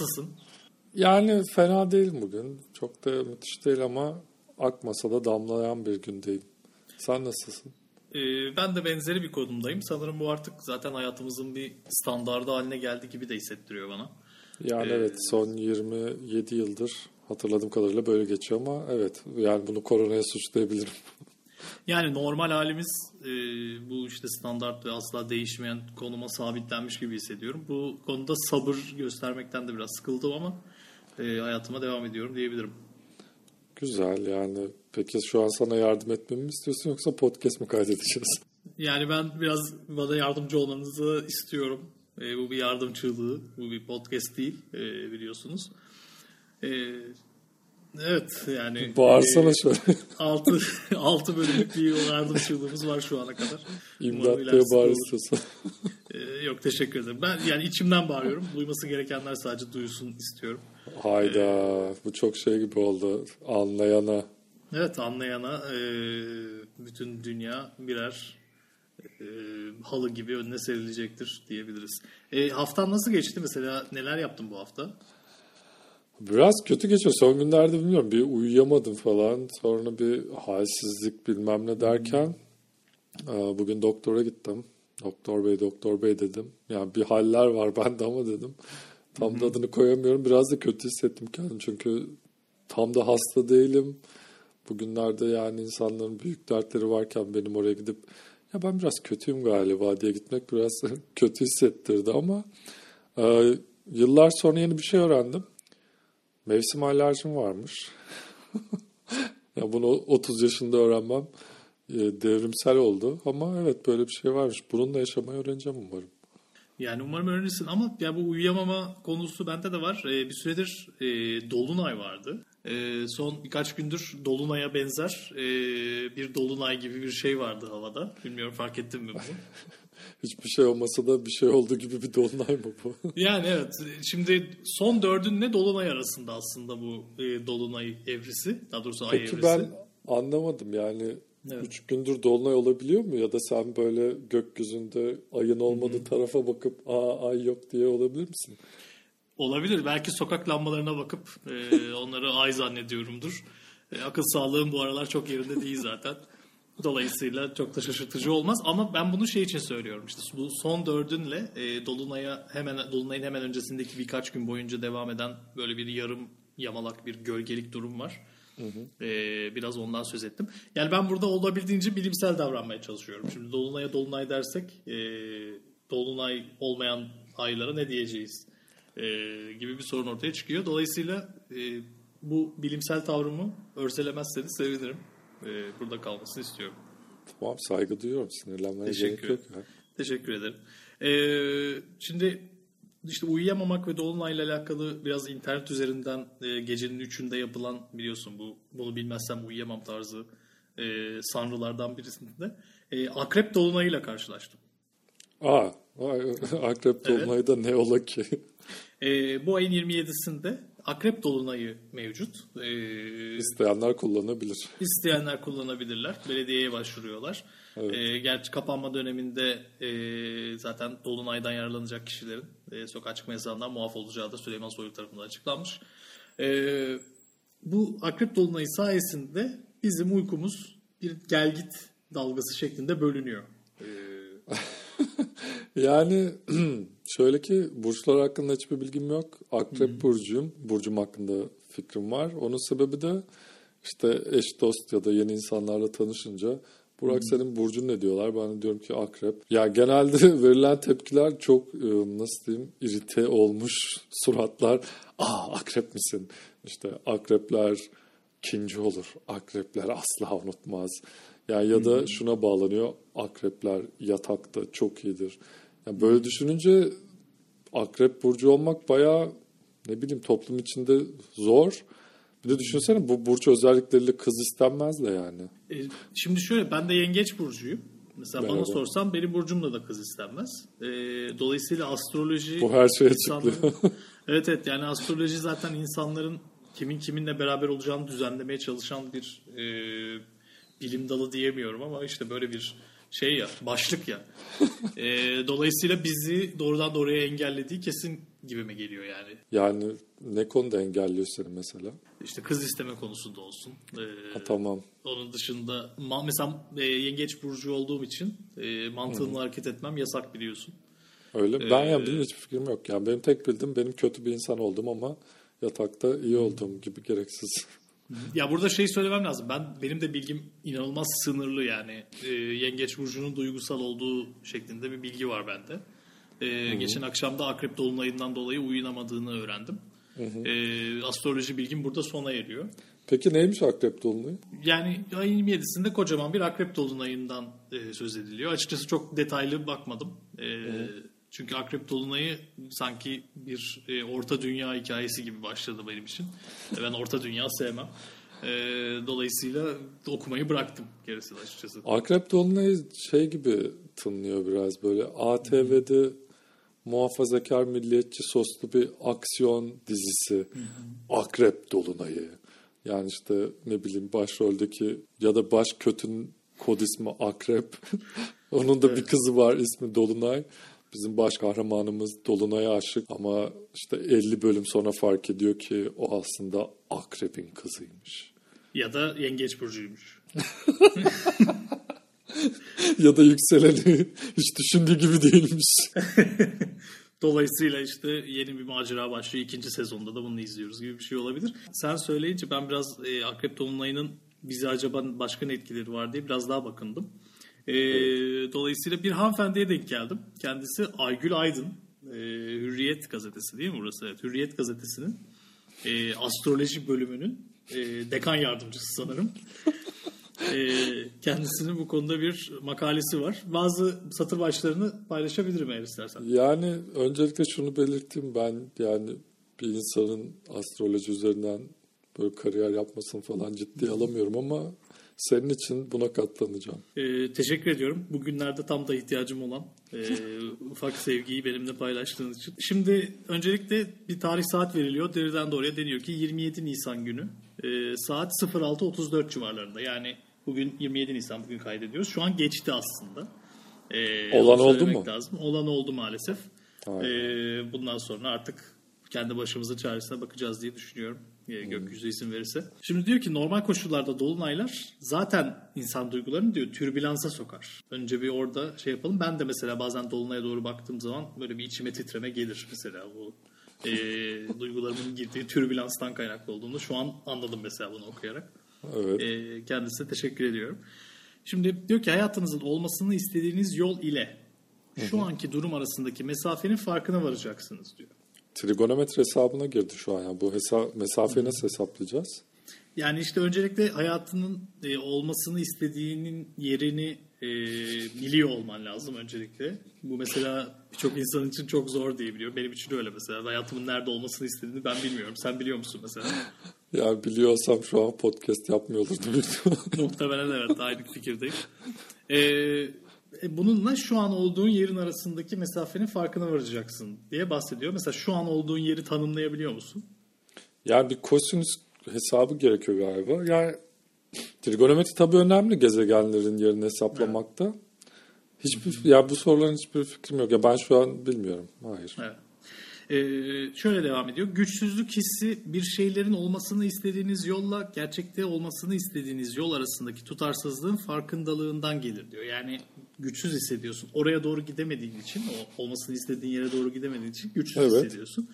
Nasılsın? Yani fena değil bugün. Çok da müthiş değil ama akmasa da damlayan bir gündeyim. Sen nasılsın? Ee, ben de benzeri bir konumdayım. Sanırım bu artık zaten hayatımızın bir standardı haline geldi gibi de hissettiriyor bana. Yani Ee, evet son 27 yıldır hatırladığım kadarıyla böyle geçiyor ama evet yani bunu koronaya suçlayabilirim. Yani normal halimiz e, bu işte standart ve asla değişmeyen konuma sabitlenmiş gibi hissediyorum. Bu konuda sabır göstermekten de biraz sıkıldım ama e, hayatıma devam ediyorum diyebilirim. Güzel yani. Peki şu an sana yardım etmemi mi istiyorsun yoksa podcast mı kaydedeceğiz? Yani ben biraz bana yardımcı olmanızı istiyorum. E, bu bir yardım çığlığı, bu bir podcast değil e, biliyorsunuz. E, evet yani. Bağırsana e, şöyle. 6 6 bölümlük bir yardım çığlığımız var şu ana kadar. İmdat diye ilerisi de bağır olur. istiyorsan. Ee, yok teşekkür ederim. Ben yani içimden bağırıyorum. Duyması gerekenler sadece duysun istiyorum. Hayda bu çok şey gibi oldu. Anlayana. Evet anlayana e, bütün dünya birer e, halı gibi önüne serilecektir diyebiliriz. E, haftan nasıl geçti? Mesela neler yaptın bu hafta? Biraz kötü geçiyor. Son günlerde bilmiyorum bir uyuyamadım falan. Sonra bir halsizlik bilmem ne derken e, bugün doktora gittim. Doktor bey doktor bey dedim. Yani bir haller var bende ama dedim. Tam da adını koyamıyorum. Biraz da kötü hissettim kendim çünkü tam da hasta değilim. Bugünlerde yani insanların büyük dertleri varken benim oraya gidip ya ben biraz kötüyüm galiba diye gitmek biraz kötü hissettirdi ama e, yıllar sonra yeni bir şey öğrendim. Mevsim alerjim varmış. ya bunu 30 yaşında öğrenmem e, devrimsel oldu. Ama evet böyle bir şey varmış. Bununla yaşamayı öğreneceğim umarım. Yani umarım öğrenirsin ama ya bu uyuyamama konusu bende de var. Ee, bir süredir e, dolunay vardı. E, son birkaç gündür dolunaya benzer e, bir dolunay gibi bir şey vardı havada. Bilmiyorum fark ettin mi bunu? Hiçbir şey olmasa da bir şey olduğu gibi bir dolunay mı bu? Yani evet. Şimdi son dördünle dolunay arasında aslında bu e, dolunay evresi. Daha doğrusu ay Peki evresi. ben anlamadım yani. Evet. Üç gündür dolunay olabiliyor mu? Ya da sen böyle gökyüzünde ayın olmadığı tarafa bakıp aa ay yok diye olabilir misin? Olabilir. Belki sokak lambalarına bakıp e, onları ay zannediyorumdur. E, akıl sağlığım bu aralar çok yerinde değil zaten. Dolayısıyla çok da şaşırtıcı olmaz. Ama ben bunu şey için söylüyorum. İşte bu son dördünle e, Dolunay'a hemen Dolunay'ın hemen öncesindeki birkaç gün boyunca devam eden böyle bir yarım yamalak bir gölgelik durum var. E, biraz ondan söz ettim. Yani ben burada olabildiğince bilimsel davranmaya çalışıyorum. Şimdi Dolunay'a Dolunay dersek e, Dolunay olmayan aylara ne diyeceğiz? e, gibi bir sorun ortaya çıkıyor. Dolayısıyla e, bu bilimsel tavrımı örselemezseniz sevinirim. E, burada kalmasını istiyorum. Tamam saygı duyuyorum. Sinirlenmeye gerek Teşekkür. yok. Ya. Teşekkür ederim. E, şimdi işte uyuyamamak ve dolunayla alakalı biraz internet üzerinden e, gecenin üçünde yapılan biliyorsun bu bunu bilmezsem uyuyamam tarzı e, sanrılardan birisinde e, akrep dolunayıyla karşılaştım. Aa, akrep dolunayı da ne ola ki? E, bu ayın 27'sinde akrep dolunayı mevcut. E, İsteyenler kullanabilir. İsteyenler kullanabilirler. Belediyeye başvuruyorlar. Evet. Ee, gerçi kapanma döneminde e, zaten Dolunay'dan yararlanacak kişilerin e, sokağa çıkma yasağından muaf olacağı da Süleyman Soylu tarafından açıklanmış. Ee, bu Akrep Dolunayı sayesinde bizim uykumuz bir gelgit dalgası şeklinde bölünüyor. Ee, Yani şöyle ki burçlar hakkında hiçbir bilgim yok. Akrep burcuyum. Burcum hakkında fikrim var. Onun sebebi de işte eş dost ya da yeni insanlarla tanışınca Burak senin burcun ne diyorlar? Ben de diyorum ki akrep. Ya genelde verilen tepkiler çok e, nasıl diyeyim irite olmuş suratlar. Aa akrep misin? İşte akrepler kinci olur. Akrepler asla unutmaz. Yani ya da şuna bağlanıyor. Akrepler yatakta çok iyidir. Yani böyle düşününce akrep burcu olmak bayağı ne bileyim toplum içinde zor. Bir de düşünsene bu burç özellikleriyle kız istenmez de yani. e, şimdi şöyle ben de yengeç burcuyum. Mesela bana Merhaba. sorsan benim burcumda da kız istenmez. Ee, dolayısıyla astroloji... Bu her şeye açıklıyor. evet evet yani astroloji zaten insanların kimin kiminle beraber olacağını düzenlemeye çalışan bir e, bilim dalı diyemiyorum ama işte böyle bir şey ya başlık ya. E, dolayısıyla bizi doğrudan doğruya engellediği kesin gibi mi geliyor yani? Yani ne konuda engelliyor seni mesela? İşte kız isteme konusunda olsun. E, Ha, tamam. Onun dışında mesela e, yengeç burcu olduğum için e, mantığımla hareket etmem yasak biliyorsun. Öyle mi? Ben Ee, ya benim hiçbir fikrim yok. Yani benim tek bildiğim benim kötü bir insan oldum ama yatakta iyi olduğum gibi gereksiz. Ya burada şey söylemem lazım. Ben benim de bilgim inanılmaz sınırlı yani. E, yengeç burcunun duygusal olduğu şeklinde bir bilgi var bende. E, geçen akşam da akrep dolunayından dolayı uyuyamadığını öğrendim. E, astroloji bilgim burada sona eriyor. Peki neymiş akrep dolunayı? Yani ayın 27'sinde kocaman bir akrep dolunayından e, söz ediliyor. Açıkçası çok detaylı bakmadım. E, çünkü akrep dolunayı sanki bir e, orta dünya hikayesi gibi başladı benim için. E, ben orta dünya sevmem. E, dolayısıyla okumayı bıraktım gerisi açıkçası. Akrep dolunayı şey gibi tınlıyor biraz böyle ATV'de muhafazakar milliyetçi soslu bir aksiyon dizisi Akrep Dolunayı. Yani işte ne bileyim başroldeki ya da baş kötünün kod ismi Akrep. Onun da bir kızı var ismi Dolunay. Bizim baş kahramanımız Dolunay'a aşık ama işte 50 bölüm sonra fark ediyor ki o aslında Akrep'in kızıymış. Ya da yengeç burcuymuş. ya da yükseleni hiç düşündüğü gibi değilmiş. Dolayısıyla işte yeni bir macera başlıyor. İkinci sezonda da bunu izliyoruz gibi bir şey olabilir. Sen söyleyince ben biraz e, Akrep Dolunay'ın bize acaba başka ne etkileri var diye biraz daha bakındım. E, Dolayısıyla bir hanımefendiye denk geldim. Kendisi Aygül Aydın. E, Hürriyet gazetesi değil mi burası? Evet, Hürriyet gazetesinin e, astroloji bölümünün e, dekan yardımcısı sanırım. E, kendisinin bu konuda bir makalesi var. Bazı satır başlarını paylaşabilirim eğer istersen. Yani öncelikle şunu belirteyim ben yani bir insanın astroloji üzerinden böyle kariyer yapmasını falan ciddiye alamıyorum ama senin için buna katlanacağım. Ee, teşekkür ediyorum. Bugünlerde tam da ihtiyacım olan e, ufak sevgiyi benimle paylaştığın için. Şimdi öncelikle bir tarih saat veriliyor. Deriden doğruya deniyor ki 27 Nisan günü e, saat 06.34 civarlarında. Yani bugün 27 Nisan bugün kaydediyoruz. Şu an geçti aslında. Ee, Olan oldu mu? Lazım. Olan oldu maalesef. Ee, bundan sonra artık kendi başımızın çaresine bakacağız diye düşünüyorum. Ee, Gökyüzü izin verirse. Şimdi diyor ki normal koşullarda dolunaylar zaten insan duygularını diyor türbülansa sokar. Önce bir orada şey yapalım. Ben de mesela bazen dolunaya doğru baktığım zaman böyle bir içime titreme gelir mesela bu e, duygularımın girdiği türbülanstan kaynaklı olduğunu şu an anladım mesela bunu okuyarak. Evet. E, kendisine teşekkür ediyorum. Şimdi diyor ki hayatınızın olmasını istediğiniz yol ile şu anki durum arasındaki mesafenin farkına varacaksınız diyor. Trigonometri hesabına girdi şu an. Yani bu hesa- mesafeyi nasıl hesaplayacağız? Yani işte öncelikle hayatının e, olmasını istediğinin yerini e, biliyor olman lazım öncelikle. Bu mesela birçok insan için çok zor diyebiliyor. Benim için öyle mesela. Hayatımın nerede olmasını istediğini ben bilmiyorum. Sen biliyor musun mesela? Yani biliyorsam şu an podcast yapmıyor olurdum. Muhtemelen evet aynı fikirdeyim. Ee, bununla şu an olduğun yerin arasındaki mesafenin farkına varacaksın diye bahsediyor. Mesela şu an olduğun yeri tanımlayabiliyor musun? yani bir kosinüs hesabı gerekiyor galiba. Yani trigonometri tabii önemli gezegenlerin yerini hesaplamakta. Hiçbir ya bu soruların hiçbir fikrim yok. Ya ben şu an bilmiyorum. Hayır. Evet. Ee, şöyle devam ediyor. Güçsüzlük hissi bir şeylerin olmasını istediğiniz yolla gerçekte olmasını istediğiniz yol arasındaki tutarsızlığın farkındalığından gelir diyor. Yani güçsüz hissediyorsun. Oraya doğru gidemediğin için, o olmasını istediğin yere doğru gidemediğin için güçsüz Evet. hissediyorsun.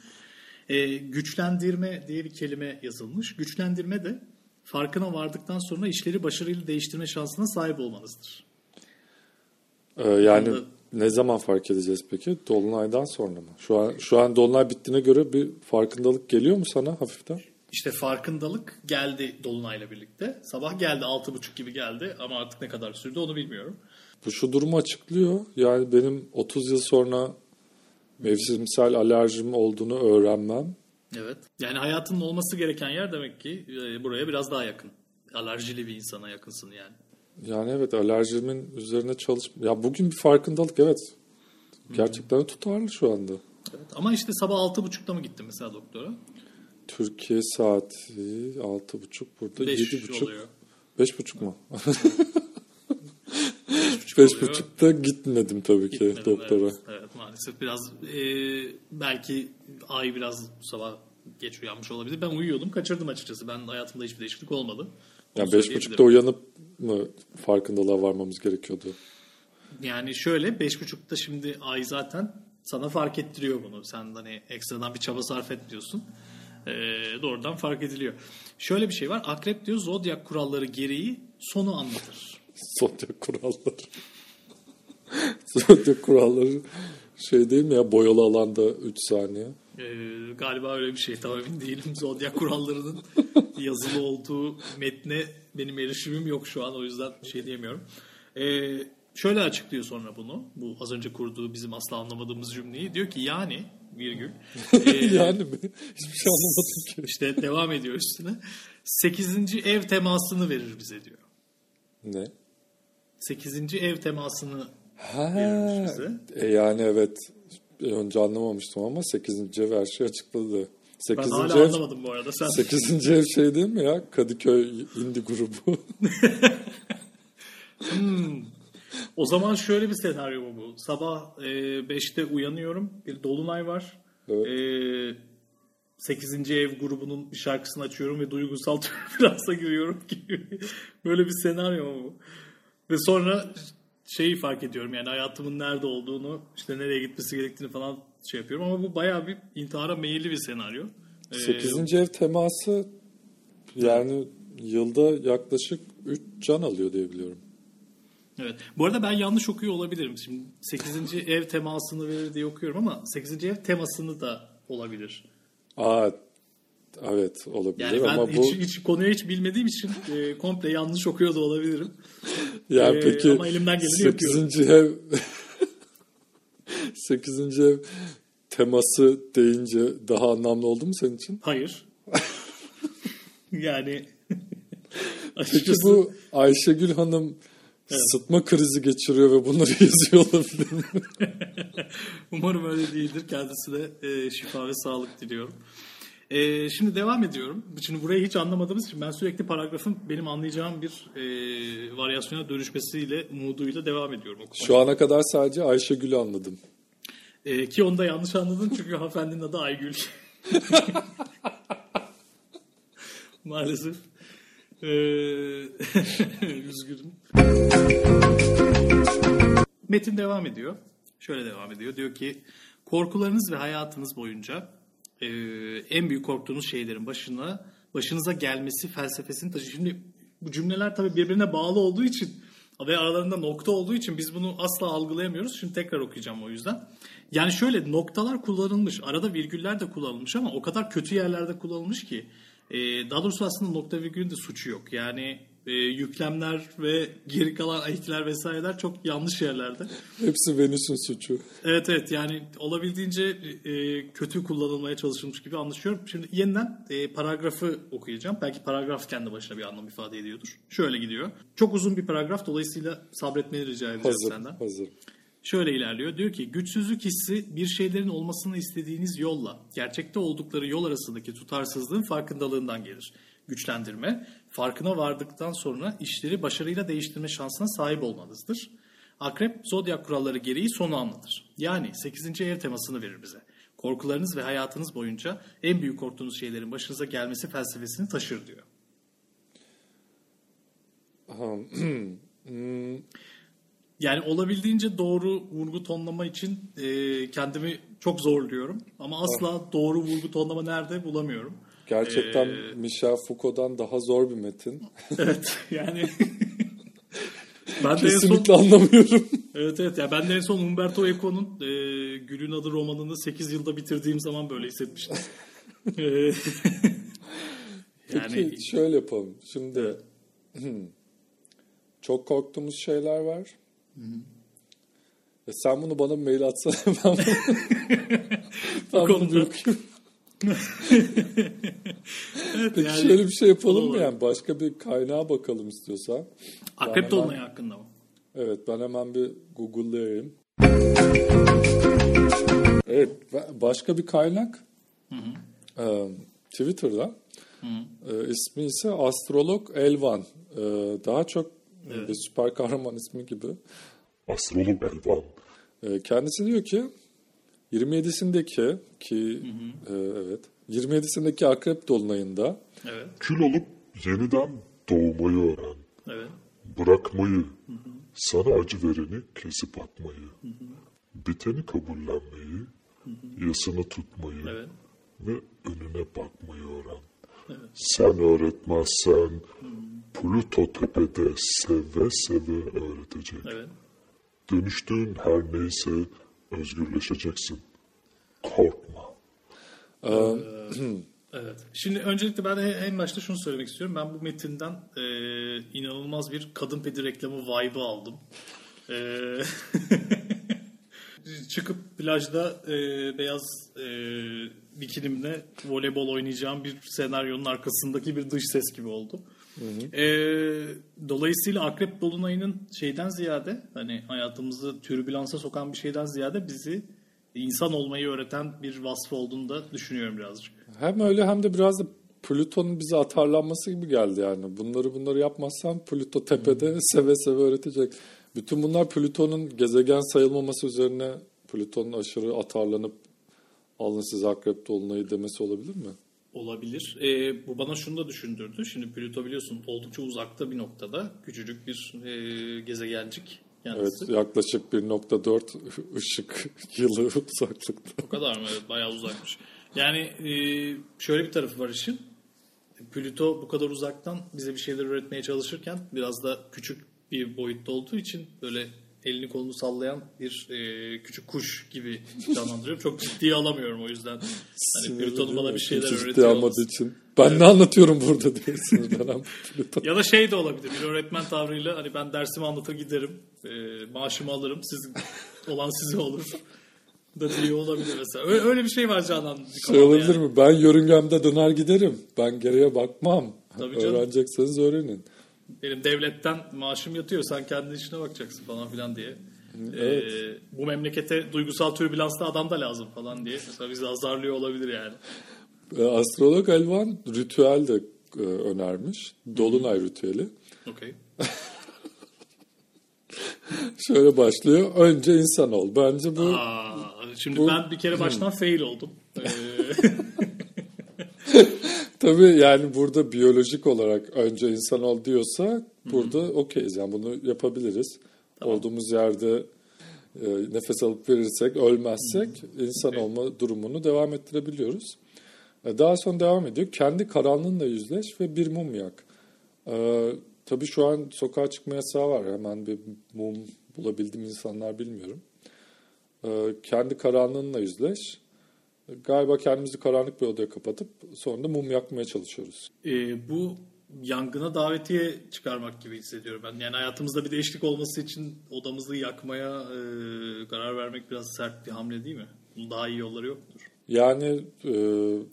Ee, güçlendirme diye bir kelime yazılmış. Güçlendirme de farkına vardıktan sonra işleri başarıyla değiştirme şansına sahip olmanızdır. Ee, yani Anda- ne zaman fark edeceğiz peki? Dolunaydan sonra mı? Şu an şu an dolunay bittiğine göre bir farkındalık geliyor mu sana hafiften? İşte farkındalık geldi Dolunay'la birlikte. Sabah geldi 6.30 gibi geldi ama artık ne kadar sürdü onu bilmiyorum. Bu şu durumu açıklıyor. Yani benim 30 yıl sonra mevsimsel alerjim olduğunu öğrenmem. Evet. Yani hayatının olması gereken yer demek ki e, buraya biraz daha yakın. Alerjili bir insana yakınsın yani. Yani evet alerjimin üzerine çalış... Ya bugün bir farkındalık evet. Gerçekten tutarlı şu anda. Evet. Ama işte sabah 6.30'da mı gittin mesela doktora? Türkiye saati 6.30 burada 5 7.30. oluyor. 5.30 mu? Beş buçukta gitmedim tabii ki Gitmedim, doktora. Evet, evet, maalesef biraz e, belki ay biraz bu sabah geç uyanmış olabilir. Ben uyuyordum kaçırdım açıkçası. Ben hayatımda hiçbir değişiklik olmadı. Onu Yani beş buçukta uyanıp mı farkındalığa varmamız gerekiyordu? Yani şöyle beş buçukta şimdi ay zaten sana fark ettiriyor bunu. Sen hani ekstradan bir çaba sarf etmiyorsun. Ee, doğrudan fark ediliyor. Şöyle bir şey var. Akrep diyor zodyak kuralları gereği sonu anlatır. Zodyak kuralları. Zodyak kuralları şey değil mi ya boyalı alanda 3 saniye. Ee, galiba öyle bir şey tam emin değilim. Zodyak kurallarının yazılı olduğu metne benim erişimim yok şu an o yüzden şey diyemiyorum. Ee, şöyle açıklıyor sonra bunu. Bu az önce kurduğu bizim asla anlamadığımız cümleyi. Diyor ki yani virgül. ee, yani mi? Hiçbir şey anlamadım ki. İşte devam ediyor üstüne. Sekizinci ev temasını verir bize diyor. Ne? Sekizinci ev temasını Ha, Verilmiş bize. e yani evet önce anlamamıştım ama 8. ev her şeyi açıkladı. ben 8. hala ev, anlamadım bu arada. Sen 8. ev şey değil mi ya? Kadıköy Indi grubu. O zaman şöyle bir senaryo bu? Sabah 5'te uyanıyorum. Bir dolunay var. Evet. E, 8. ev grubunun bir şarkısını açıyorum ve duygusal transa giriyorum gibi. Böyle bir senaryo mu bu? Ve sonra şeyi fark ediyorum yani hayatımın nerede olduğunu, işte nereye gitmesi gerektiğini falan şey yapıyorum. Ama bu bayağı bir intihara meyilli bir senaryo. E, 8. ev teması yani yılda yaklaşık 3 can alıyor diye biliyorum. Evet. Bu arada ben yanlış okuyor olabilirim. Şimdi 8. ev temasını verir diye okuyorum ama 8. ev temasını da olabilir. Aa evet olabilir Yani ben ama hiç, bu hiç konuyu hiç bilmediğim için e, komple yanlış okuyor da olabilirim. yani Ee, peki ama elimden geleni 8. ev 8. ev teması deyince daha anlamlı oldu mu senin için? Hayır. yani Peki bu Ayşegül Hanım sıtma krizi geçiriyor ve bunları yazıyor olabilir mi? umarım öyle değildir. Kendisine e, şifa ve sağlık diliyorum. E, şimdi devam ediyorum. Şimdi burayı hiç anlamadığımız için ben sürekli paragrafın benim anlayacağım bir e, varyasyona dönüşmesiyle, umuduyla devam ediyorum okumaya. Şu ana kadar sadece Ayşegül'ü anladım. E, ki onu da yanlış anladın çünkü hanımefendinin adı Aygül. Maalesef. E, üzgünüm. Metin devam ediyor. Şöyle devam ediyor. Diyor ki korkularınız ve hayatınız boyunca e, en büyük korktuğunuz şeylerin başına başınıza gelmesi felsefesini taşıyor. Şimdi bu cümleler tabii birbirine bağlı olduğu için ve aralarında nokta olduğu için biz bunu asla algılayamıyoruz. Şimdi tekrar okuyacağım o yüzden. Yani şöyle noktalar kullanılmış. Arada virgüller de kullanılmış ama o kadar kötü yerlerde kullanılmış ki. e, daha doğrusu aslında nokta virgülün de suçu yok. Yani e, yüklemler ve geri kalan ekler vesaireler çok yanlış yerlerde. Hepsi Venüs'ün suçu. Evet evet yani olabildiğince e, kötü kullanılmaya çalışılmış gibi anlaşıyorum. Şimdi yeniden e, paragrafı okuyacağım. Belki paragraf kendi başına bir anlam ifade ediyordur. Şöyle gidiyor. Çok uzun bir paragraf dolayısıyla sabretmeni rica edeceğim Hazır, senden. hazır. Şöyle ilerliyor. Diyor ki güçsüzlük hissi bir şeylerin olmasını istediğiniz yolla gerçekte oldukları yol arasındaki tutarsızlığın farkındalığından gelir. Güçlendirme, farkına vardıktan sonra işleri başarıyla değiştirme şansına sahip olmanızdır. Akrep, zodyak kuralları gereği sonu anlatır. Yani 8. ev temasını verir bize. Korkularınız ve hayatınız boyunca en büyük korktuğunuz şeylerin başınıza gelmesi felsefesini taşır diyor. Yani olabildiğince doğru vurgu tonlama için e, kendimi çok zorluyorum. Ama asla doğru vurgu tonlama nerede bulamıyorum. Gerçekten Ee, Michel Foucault'dan daha zor bir metin. Evet yani ben de en son Kesinlikle anlamıyorum. evet evet ya ben de en son Umberto Eco'nun e, Gül'ün adı romanını 8 yılda bitirdiğim zaman böyle hissetmiştim. E, yani Peki şöyle yapalım. Şimdi çok korktuğumuz şeyler var. E sen bunu bana bir mail atsana ben bunu, ben bunu konuda-. Evet, Peki yani şöyle bir şey yapalım mı yani? Başka bir kaynağa bakalım istiyorsan. akrep Ben dolunayı hakkında mı? Evet ben hemen bir Google'layayım. Evet ba- başka bir kaynak Ee, Twitter'da Ee, ismi ise Astrolog Elvan. Ee, daha çok bir süper kahraman ismi gibi. Astrolog Elvan. E, kendisi diyor ki 27'sindeki ki e, evet 27'sindeki akrep dolunayında Evet. Kül olup yeniden doğmayı öğren. Evet. Bırakmayı, sana acı vereni kesip atmayı, biteni kabullenmeyi, yasını tutmayı Evet. ve önüne bakmayı öğren. Sen öğretmezsen Pluto tepede seve seve öğretecek. Evet. Dönüştüğün her neyse özgürleşeceksin. Korkma. Evet. Şimdi öncelikle ben en başta şunu söylemek istiyorum. Ben bu metinden e, inanılmaz bir kadın pedi reklamı vibe'ı aldım. E, çıkıp plajda e, beyaz e, bikinimle voleybol oynayacağım bir senaryonun arkasındaki bir dış ses gibi oldu. E, dolayısıyla Akrep Dolunay'ın şeyden ziyade hani hayatımızı türbülansa sokan bir şeyden ziyade bizi insan olmayı öğreten bir vasfı olduğunu da düşünüyorum birazcık. hem öyle hem de biraz da Plüton'un bize atarlanması gibi geldi yani. Bunları bunları yapmazsan Plüto tepede seve seve öğretecek. Bütün bunlar Plüton'un gezegen sayılmaması üzerine Plüton'un aşırı atarlanıp alın size akrep dolunayı demesi olabilir mi? Olabilir. Ee, bu bana şunu da düşündürdü. Şimdi Plüto biliyorsun oldukça uzakta bir noktada. Küçücük bir e, gezegencik Evet kendisi. yaklaşık 1.4 ışık yılı uzaklıkta. O kadar mı? Evet bayağı uzakmış. Yani e, şöyle bir tarafı var işin. Plüto bu kadar uzaktan bize bir şeyler öğretmeye çalışırken biraz da küçük bir boyutta olduğu için böyle elini kolunu sallayan bir e, küçük kuş gibi canlandırıyorum. Çok ciddiye alamıyorum o yüzden. Hani Plüton'un bana bir şeyler Hiç ciddiye öğretiyor almadığı için. Ben ne anlatıyorum burada diye sinirlenen Plüton. Ya da şey de olabilir. Bir öğretmen tavrıyla hani ben dersimi anlatır giderim. E, maaşımı alırım. Siz olan size olur. Da diye olabilir mesela. Öyle, öyle bir şey var Canan. Şey olabilir mi? Ben yörüngemde döner giderim. Ben geriye bakmam. Tabii canım. Öğrenecekseniz öğrenin. Benim devletten maaşım yatıyor. Sen kendi işine bakacaksın falan filan diye. Evet. Ee, bu memlekete duygusal türbülanslı adam da lazım falan diye. Mesela bizi azarlıyor olabilir yani. E, Astrolog Elvan ritüel de e, önermiş. Dolunay ritüeli. Okey. Şöyle başlıyor. Önce insan ol. Bence bu Aa, Şimdi Bu- ben bir kere baştan fail oldum. Tabii yani burada biyolojik olarak önce insan ol diyorsa burada okeyiz. Yani bunu yapabiliriz. Olduğumuz yerde e, nefes alıp verirsek, ölmezsek insan Okey. olma durumunu devam ettirebiliyoruz. E, Daha sonra devam ediyor. Kendi karanlığınla yüzleş ve bir mum yak. E, tabii şu an sokağa çıkma yasağı var. Hemen bir mum bulabildim insanlar bilmiyorum. E, kendi karanlığınla yüzleş. Galiba kendimizi karanlık bir odaya kapatıp sonra da mum yakmaya çalışıyoruz. e, bu yangına davetiye çıkarmak gibi hissediyorum ben. Yani hayatımızda bir değişiklik olması için odamızı yakmaya e, karar vermek biraz sert bir hamle değil mi? Bunun daha iyi yolları yok mudur? Yani e,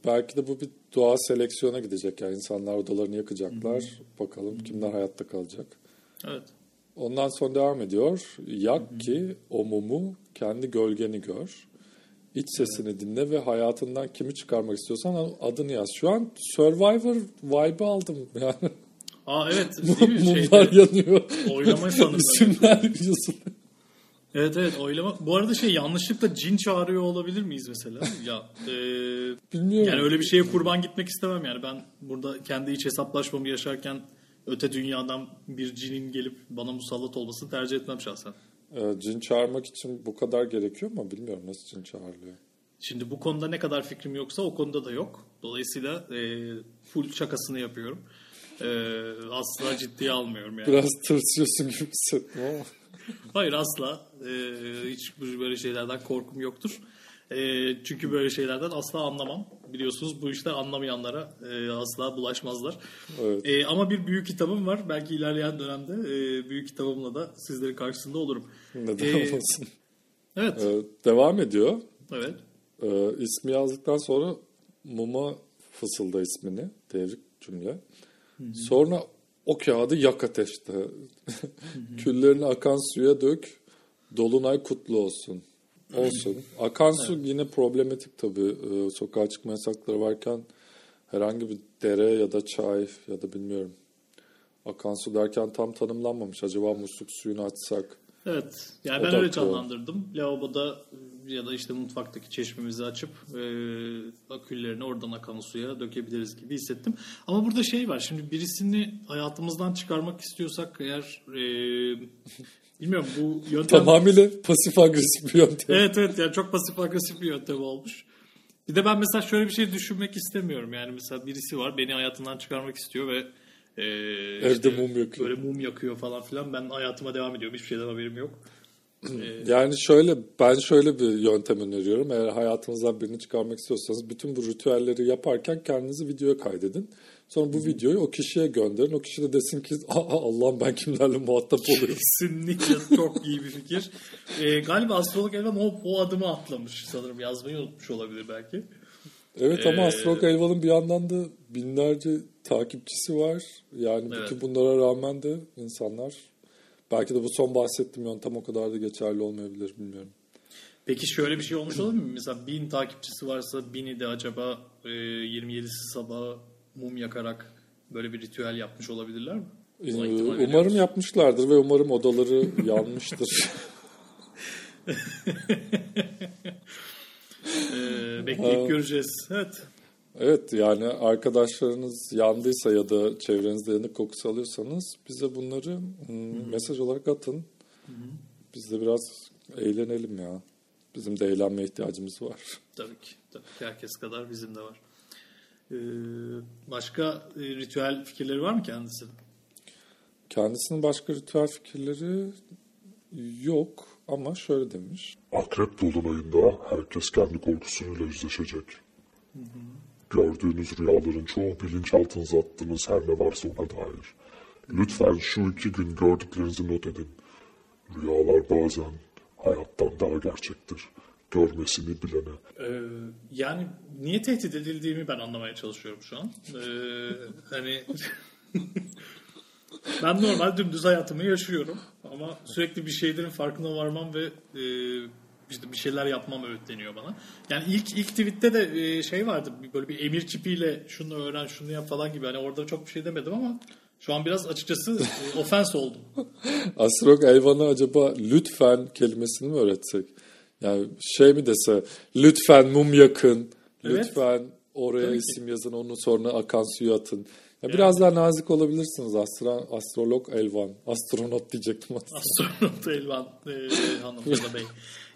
belki de bu bir doğa seleksiyona gidecek. Yani insanlar odalarını yakacaklar. Bakalım kimler hayatta kalacak. Evet. Ondan sonra devam ediyor. Yak ki o mumu kendi gölgeni gör. İç sesini dinle ve hayatından kimi çıkarmak istiyorsan adını yaz. Şu an Survivor vibe aldım. Yani Aa evet değil mi? mumlar Şeyde, yanıyor. oylama sanırım. İsimler yazılı. Evet evet oylama. Bu arada şey yanlışlıkla cin çağırıyor olabilir miyiz mesela? Ya e, Bilmiyorum. yani öyle bir şeye kurban gitmek istemem yani. Ben burada kendi iç hesaplaşmamı yaşarken öte dünyadan bir cinin gelip bana musallat olmasını tercih etmem şahsen. Ee, cin çağırmak için bu kadar gerekiyor mu? Bilmiyorum nasıl cin çağırılıyor. Şimdi bu konuda ne kadar fikrim yoksa o konuda da yok. Dolayısıyla e, full şakasını yapıyorum. E, asla ciddiye almıyorum yani. Biraz tırsıyorsun gibi hissettim ama. Hayır asla. E, hiç bu- böyle şeylerden korkum yoktur. E, çünkü böyle şeylerden asla anlamam. Biliyorsunuz bu işler anlamayanlara e, asla bulaşmazlar. Evet. E, ama bir büyük kitabım var. Belki ilerleyen dönemde e, büyük kitabımla da sizlerin karşısında olurum. Neden Ee, olmasın? Evet. Ee, devam ediyor. Evet. Ee, ismi yazdıktan sonra muma fısılda ismini. Devrik cümle. Sonra o kağıdı yak ateşte. Küllerini akan suya dök. Dolunay kutlu olsun. Olsun. Akan su yine problematik tabii. Ee, sokağa çıkma yasakları varken herhangi bir dere ya da çay ya da bilmiyorum. Akan su derken tam tanımlanmamış. Acaba musluk suyunu açsak Evet. Yani ben öyle canlandırdım. Lavaboda ya da işte mutfaktaki çeşmemizi açıp e, aküllerini oradan akan suya dökebiliriz gibi hissettim. Ama burada şey var. Şimdi birisini hayatımızdan çıkarmak istiyorsak eğer e, bilmiyorum bu yöntem Tamamıyla pasif agresif bir yöntem. Evet evet yani çok pasif agresif bir yöntem olmuş. Bir de ben mesela şöyle bir şey düşünmek istemiyorum. Yani mesela birisi var beni hayatından çıkarmak istiyor ve e, Evde mum yakıyor. Böyle mum yakıyor falan filan. Ben hayatıma devam ediyorum. Hiçbir şeyden haberim yok. Yani şöyle ben şöyle bir yöntem öneriyorum. Eğer hayatınızdan birini çıkarmak istiyorsanız bütün bu ritüelleri yaparken kendinizi videoya kaydedin. Sonra bu videoyu o kişiye gönderin. O kişi de desin ki Allah'ım ben kimlerle muhatap oluyorum. Kesinlikle çok iyi bir fikir. E, galiba astrolog Elvan o, o adımı atlamış sanırım. Yazmayı unutmuş olabilir belki. Evet ama Ee, Astrolog Elvan'ın bir yandan da binlerce takipçisi var. Yani Evet. bütün bunlara rağmen de insanlar belki de bu son bahsettiğim yöntem o kadar da geçerli olmayabilir bilmiyorum. Peki şöyle bir şey olmuş olabilir mi? Mesela bin takipçisi varsa bini de acaba e, 27'si sabah mum yakarak böyle bir ritüel yapmış olabilirler mi? Ee, Umarım yapmışlardır ve umarım odaları yanmıştır. E, bekleyip göreceğiz. Evet. Evet yani arkadaşlarınız yandıysa ya da çevrenizde yanık kokusu alıyorsanız bize bunları hmm, mesaj olarak atın. Biz de biraz eğlenelim ya. Bizim de eğlenmeye ihtiyacımız var. Tabii ki. Tabii ki herkes kadar bizim de var. Ee, başka e, ritüel fikirleri var mı kendisinin? Kendisinin başka ritüel fikirleri yok ama şöyle demiş. Akrep dolunayında herkes kendi korkusuyla yüzleşecek. Gördüğünüz rüyaların çoğu bilinçaltınıza attığınız her ne varsa ona dair. Lütfen şu iki gün gördüklerinizi not edin. Rüyalar bazen hayattan daha gerçektir. Görmesini bilene. Ee, yani niye tehdit edildiğimi ben anlamaya çalışıyorum şu an. Ee, hani ben normal dümdüz hayatımı yaşıyorum ama sürekli bir şeylerin farkına varmam ve e, işte bir şeyler yapmam öğütleniyor bana. Yani ilk ilk tweette de e, şey vardı böyle bir emir kipiyle şunu öğren şunu yap falan gibi. Hani orada çok bir şey demedim ama şu an biraz açıkçası e, ofens oldum. Astrolog Elvan'a acaba lütfen kelimesini mi öğretsek? Yani şey mi dese lütfen mum yakın, Evet. lütfen oraya Tabii ki. isim yazın onu sonra akan suyu atın. Ya Biraz daha nazik olabilirsiniz astro, astrolog Elvan. Astronot diyecektim aslında. Astronot Elvan e, hanım ya da bey.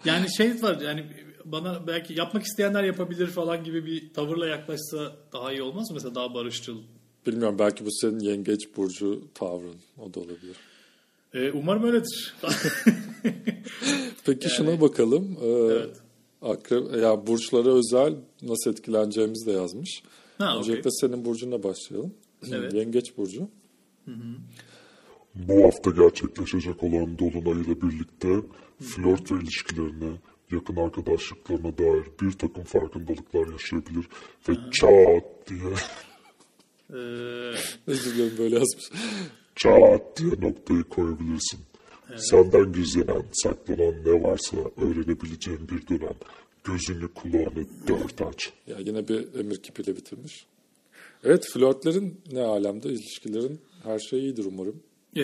Yani şey var yani bana belki yapmak isteyenler yapabilir falan gibi bir tavırla yaklaşsa daha iyi olmaz mı? Mesela daha barışçıl. Bilmiyorum belki bu senin yengeç burcu tavrın. O da olabilir. E, umarım öyledir. Peki şuna bakalım. Ee, Evet. Akrep, ya burçlara özel nasıl etkileneceğimizi de yazmış. Ha. Öncelikle senin burcunla başlayalım. Evet. Yengeç burcu. Bu hafta gerçekleşecek olan Dolunay ile birlikte flört ve ilişkilerine, yakın arkadaşlıklarına dair bir takım farkındalıklar yaşayabilir ve çat diye, E, Özür dilerim böyle yazmış. çat diye noktayı koyabilirsin. Senden gizlenen, saklanan ne varsa öğrenebileceğin bir dönem. Gözünü kulağını dört aç. Ya yine bir emir kipiyle bitirmiş. Evet flörtlerin ne alemde ilişkilerin her şey iyidir umarım. e,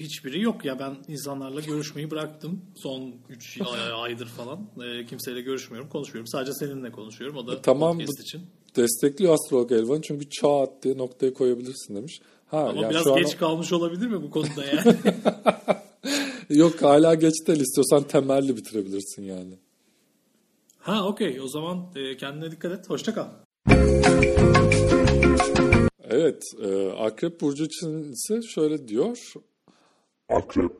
hiçbiri yok ya ben insanlarla görüşmeyi bıraktım son 3 aydır falan. E, kimseyle görüşmüyorum, konuşmuyorum. Sadece seninle konuşuyorum. O da E, tamam, podcast bu- için. Destekliyor astrolog Elvan çünkü çat diye noktayı koyabilirsin demiş. Ha Ama yani biraz şu an geç kalmış olabilir mi bu konuda yani? yok hala geç değil istiyorsan temelli bitirebilirsin yani. Ha okey o zaman e, kendine dikkat et. Hoşça kal. Evet e, Akrep Burcu için ise şöyle diyor. Akrep,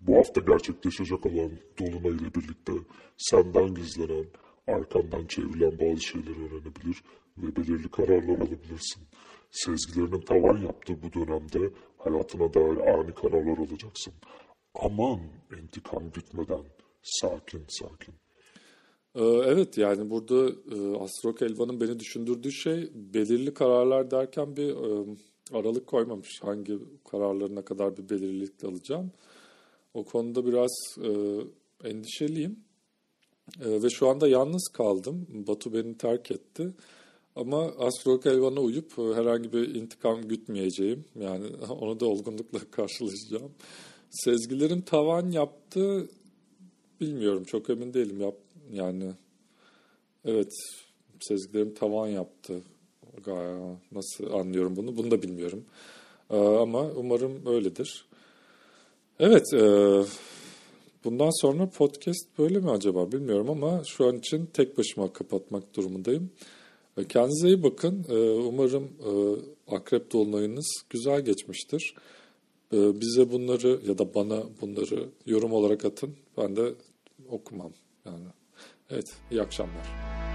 bu hafta gerçekleşecek olan Dolunay ile birlikte senden gizlenen, arkandan çevrilen bazı şeyleri öğrenebilir ve belirli kararlar alabilirsin. Sezgilerinin tavan yaptığı bu dönemde hayatına dair ani kararlar alacaksın. Aman intikam gütmeden sakin sakin. Ee, Evet yani burada e, Astrok Elvan'ın beni düşündürdüğü şey belirli kararlar derken bir e, aralık koymamış. Hangi kararlarına kadar bir belirlilik alacağım. O konuda biraz e, endişeliyim. Ve şu anda yalnız kaldım. Batu beni terk etti. Ama Astrok Elvan'a uyup herhangi bir intikam gütmeyeceğim. Yani onu da olgunlukla karşılaşacağım. Sezgilerim tavan yaptı. Bilmiyorum çok emin değilim. Yap, yani evet sezgilerim tavan yaptı. Gaya, nasıl anlıyorum bunu? Bunu da bilmiyorum. Ee, ama umarım öyledir. Evet, e, bundan sonra podcast böyle mi acaba bilmiyorum ama şu an için tek başıma kapatmak durumundayım. E, Kendinize iyi bakın. E, Umarım akrep dolunayınız güzel geçmiştir. E, Bize bunları ya da bana bunları yorum olarak atın. Ben de okumam. Yani evet, iyi akşamlar.